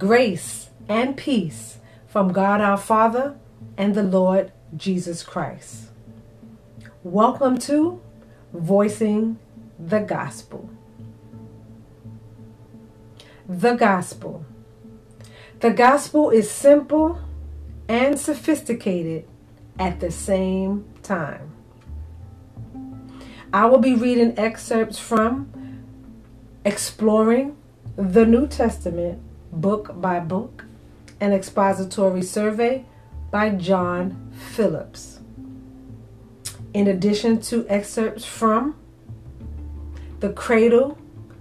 Grace and peace from God our Father and the Lord Jesus Christ. Welcome to Voicing the Gospel. The Gospel. The Gospel is simple and sophisticated at the same time. I will be reading excerpts from Exploring the New Testament book by book, an expository survey by John Phillips. In addition to excerpts from The Cradle,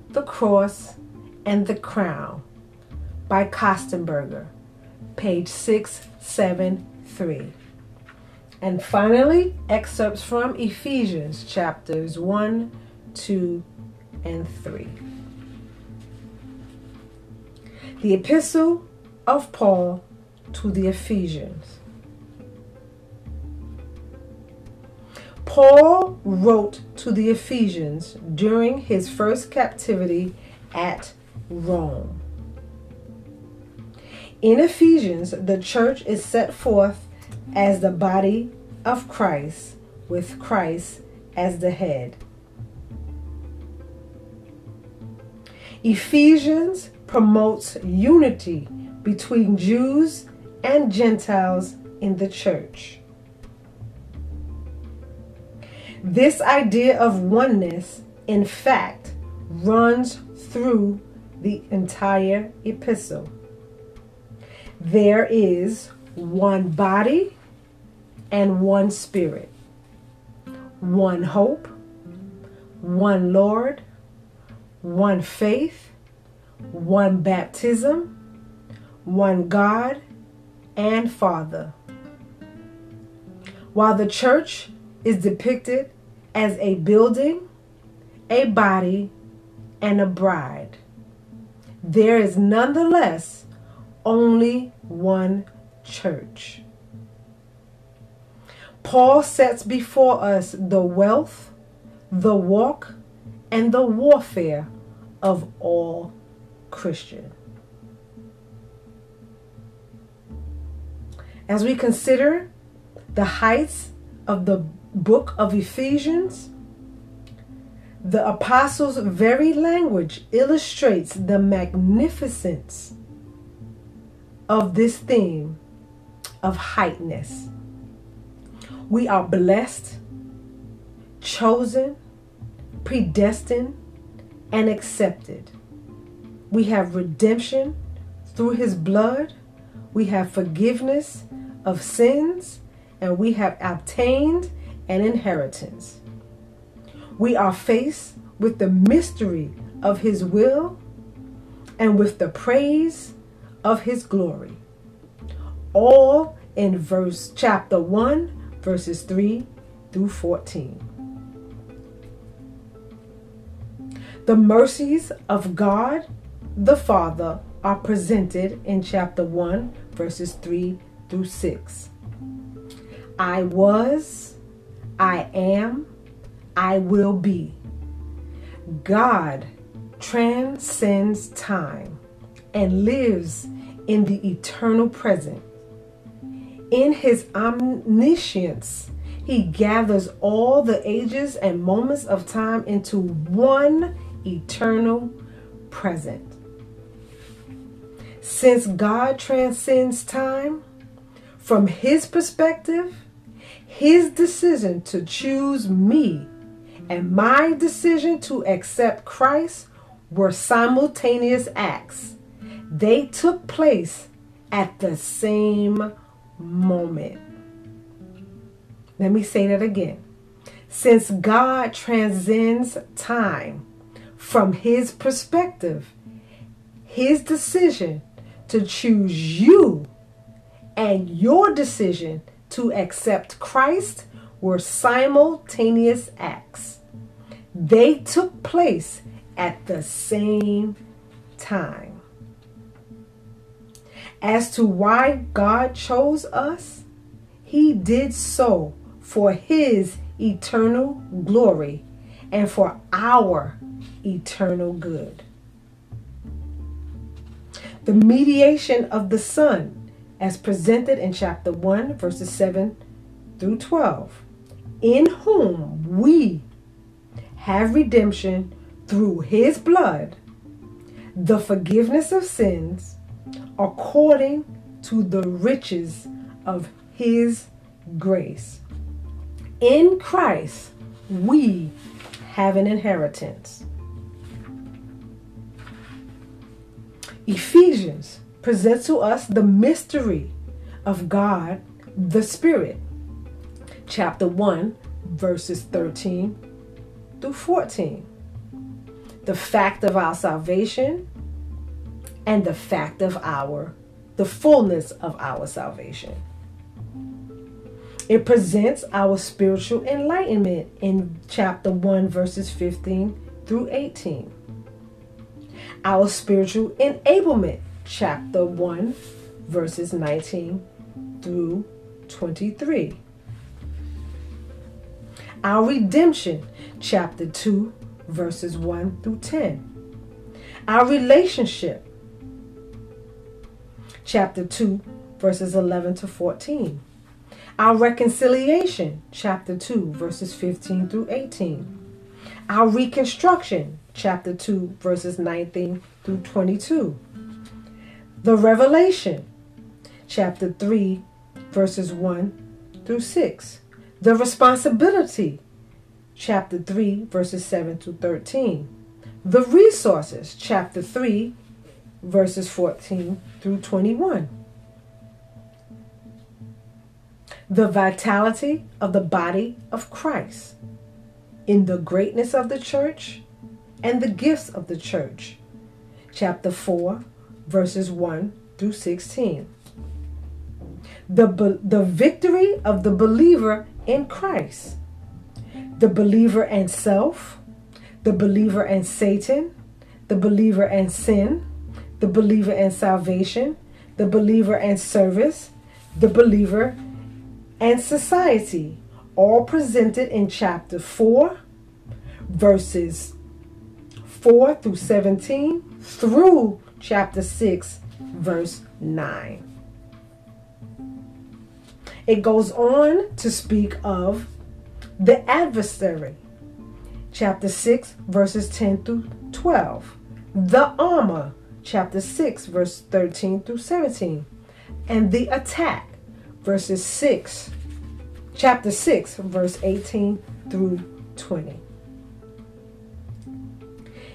the Cross, and the Crown by Kostenberger, page 673. And finally, excerpts from Ephesians chapters 1, 2, and 3. The Epistle of Paul to the Ephesians. Paul wrote to the Ephesians during his first captivity at Rome. In Ephesians, the church is set forth as the body of Christ, with Christ as the head. Ephesians promotes unity between Jews and Gentiles in the church. This idea of oneness, in fact, runs through the entire epistle. There is one body and one spirit, one hope, one Lord, one faith, one baptism, one God and Father. While the church is depicted as a building, a body, and a bride, there is nonetheless only one church. Paul sets before us the wealth, the walk, and the warfare of all Christian. As we consider the heights of the book of Ephesians, the apostles' very language illustrates the magnificence of this theme of heightness. We are blessed, chosen, predestined, and accepted. We have redemption through his blood. We have forgiveness of sins, and we have obtained an inheritance. We are faced with the mystery of his will and with the praise of his glory. All in verse chapter 1 verses 3 through 14. The mercies of God the Father are presented in chapter 1, verses 3 through 6. I was, I am, I will be. God transcends time and lives in the eternal present. In his omniscience, he gathers all the ages and moments of time into one eternal present. Since God transcends time, from his perspective, his decision to choose me and my decision to accept Christ were simultaneous acts. They took place at the same moment. Let me say that again. Since God transcends time, from his perspective, his decision to choose you and your decision to accept Christ were simultaneous acts. They took place at the same time. As to why God chose us, He did so for His eternal glory and for our eternal good. The mediation of the Son, as presented in chapter 1, verses 7 through 12, in whom we have redemption through his blood, the forgiveness of sins, according to the riches of his grace. In Christ, we have an inheritance. Ephesians presents to us the mystery of God the Spirit. Chapter 1, verses 13 through 14. The fact of our salvation and the fact of our, the fullness of our salvation. It presents our spiritual enlightenment in chapter 1, verses 15 through 18. Our spiritual enablement, chapter 1, verses 19 through 23. Our redemption, chapter 2, verses 1 through 10. Our relationship, chapter 2, verses 11 to 14. Our reconciliation, chapter 2, verses 15 through 18. Our reconstruction, chapter 2, verses 19 through 22. The revelation, chapter 3, verses 1 through 6. The responsibility, chapter 3, verses 7 to 13. The resources, chapter 3, verses 14 through 21. the vitality of the body of Christ, in the greatness of the church and the gifts of the church. Chapter 4, verses 1 through 16. The, the victory of the believer in Christ, the believer and self, the believer and Satan, the believer and sin, the believer and salvation, the believer and service, the believer and society, all presented in chapter 4, verses 4 through 17, through chapter 6, verse 9. It goes on to speak of the adversary, chapter 6, verses 10 through 12, the armor, chapter 6, verse 13 through 17, and the attack, verses 6, chapter 6, verse 18 through 20.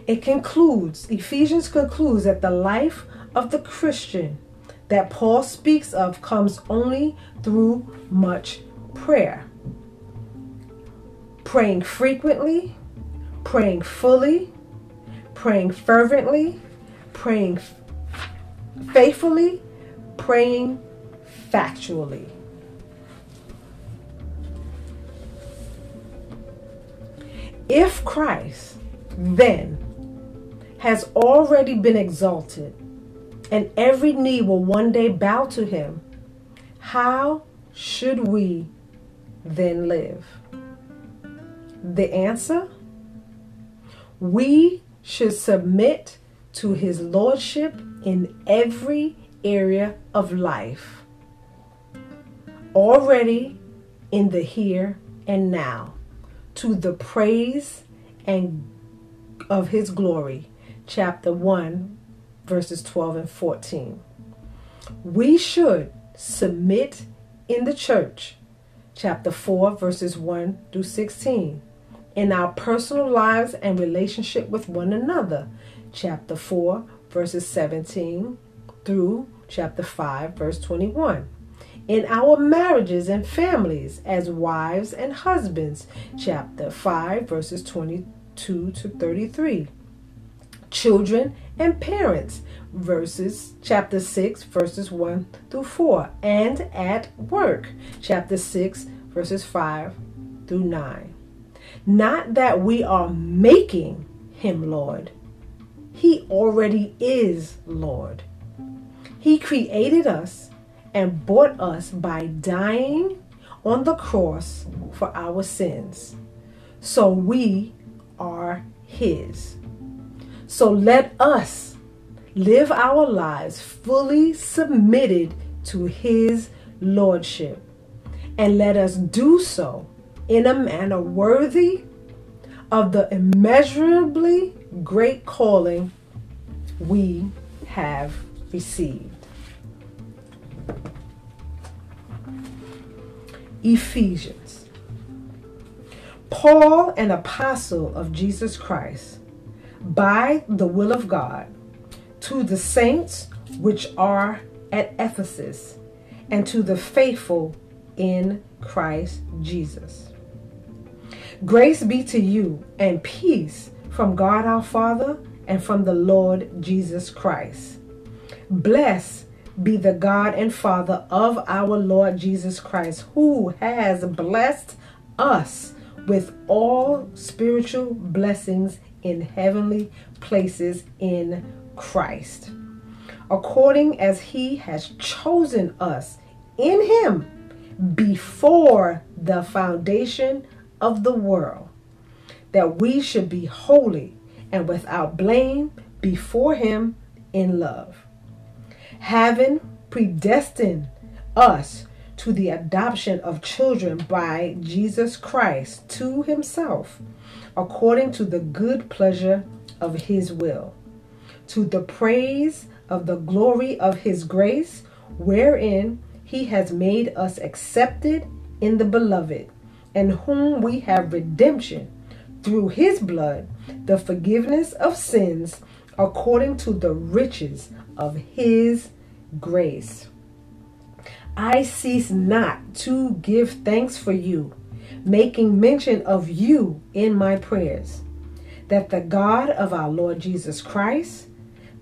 It concludes, Ephesians concludes that the life of the Christian that Paul speaks of comes only through much prayer. Praying frequently, praying fully, praying fervently, praying faithfully, praying factually. If Christ then has already been exalted and every knee will one day bow to him, how should we then live? The answer? We should submit to his lordship in every area of life already in the here and now to the praise and of his glory chapter 1 verses 12 and 14 we should submit in the church chapter 4 verses 1 through 16 in our personal lives and relationship with one another chapter 4 verses 17 through chapter 5 verse 21 in our marriages and families as wives and husbands, chapter 5, verses 22 to 33. Children and parents, verses chapter 6, verses 1 through 4. And at work, chapter 6, verses 5 through 9. Not that we are making him Lord, he already is Lord. He created us and bought us by dying on the cross for our sins. So we are His. So let us live our lives fully submitted to His Lordship. And let us do so in a manner worthy of the immeasurably great calling we have received. Ephesians. Paul, an apostle of Jesus Christ, by the will of God, to the saints which are at Ephesus, and to the faithful in Christ Jesus. Grace be to you and peace from God our Father and from the Lord Jesus Christ. Bless be the God and Father of our Lord Jesus Christ, who has blessed us with all spiritual blessings in heavenly places in Christ, according as he has chosen us in him before the foundation of the world, that we should be holy and without blame before him in love, having predestined us to the adoption of children by Jesus Christ to himself, according to the good pleasure of his will, to the praise of the glory of his grace, wherein he has made us accepted in the beloved, in whom we have redemption through his blood, the forgiveness of sins according to the riches of his grace. I cease not to give thanks for you, making mention of you in my prayers, that the God of our Lord Jesus Christ,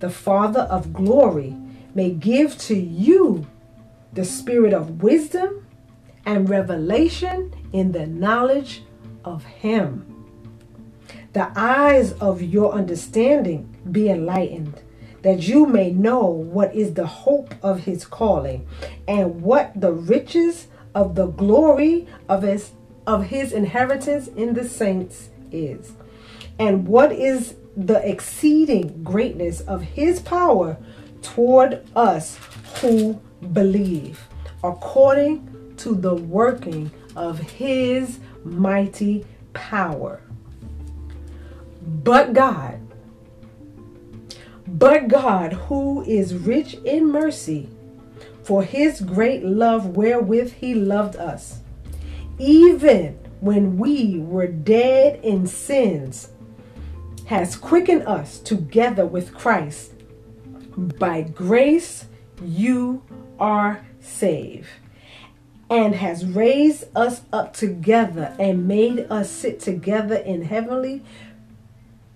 the Father of glory, may give to you the spirit of wisdom and revelation in the knowledge of Him. The eyes of your understanding be enlightened, that you may know what is the hope of His calling, and what the riches of the glory of His of His inheritance in the saints is, and what is the exceeding greatness of His power toward us who believe according to the working of his mighty power. But God, but God, who is rich in mercy, for his great love wherewith he loved us, even when we were dead in sins, has quickened us together with Christ. By grace you are saved and has raised us up together and made us sit together in heavenly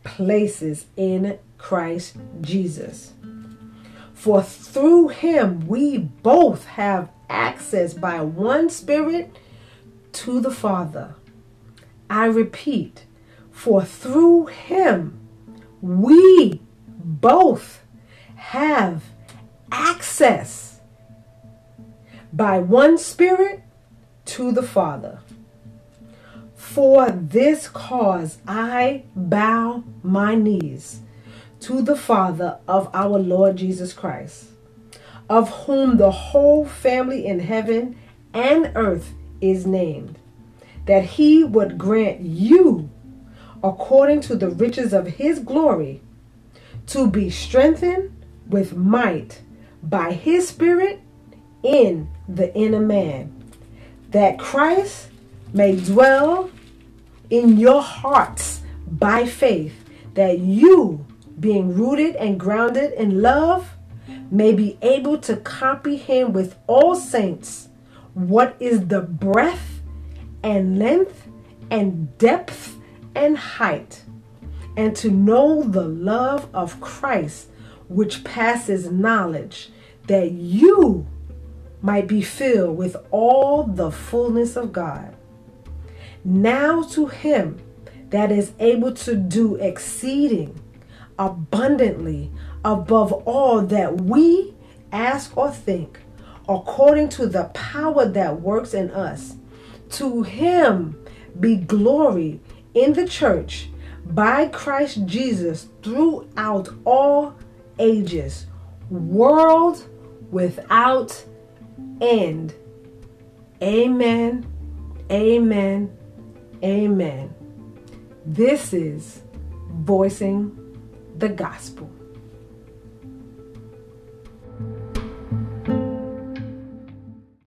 places in Christ Jesus. For through him we both have access by one Spirit to the Father. I repeat, for through him we both have access by one Spirit to the Father. For this cause I bow my knees to the Father of our Lord Jesus Christ, of whom the whole family in heaven and earth is named, that he would grant you, according to the riches of his glory, to be strengthened with might by his Spirit in the inner man, that Christ may dwell in your hearts by faith, that you, being rooted and grounded in love, may be able to comprehend him with all saints what is the breadth and length and depth and height, and to know the love of Christ which passes knowledge, that you might be filled with all the fullness of God. Now to him that is able to do exceeding abundantly above all that we ask or think, according to the power that works in us. To him be glory in the church by Christ Jesus throughout all ages, world without end. Amen, amen, amen. This is Voicing the Gospel.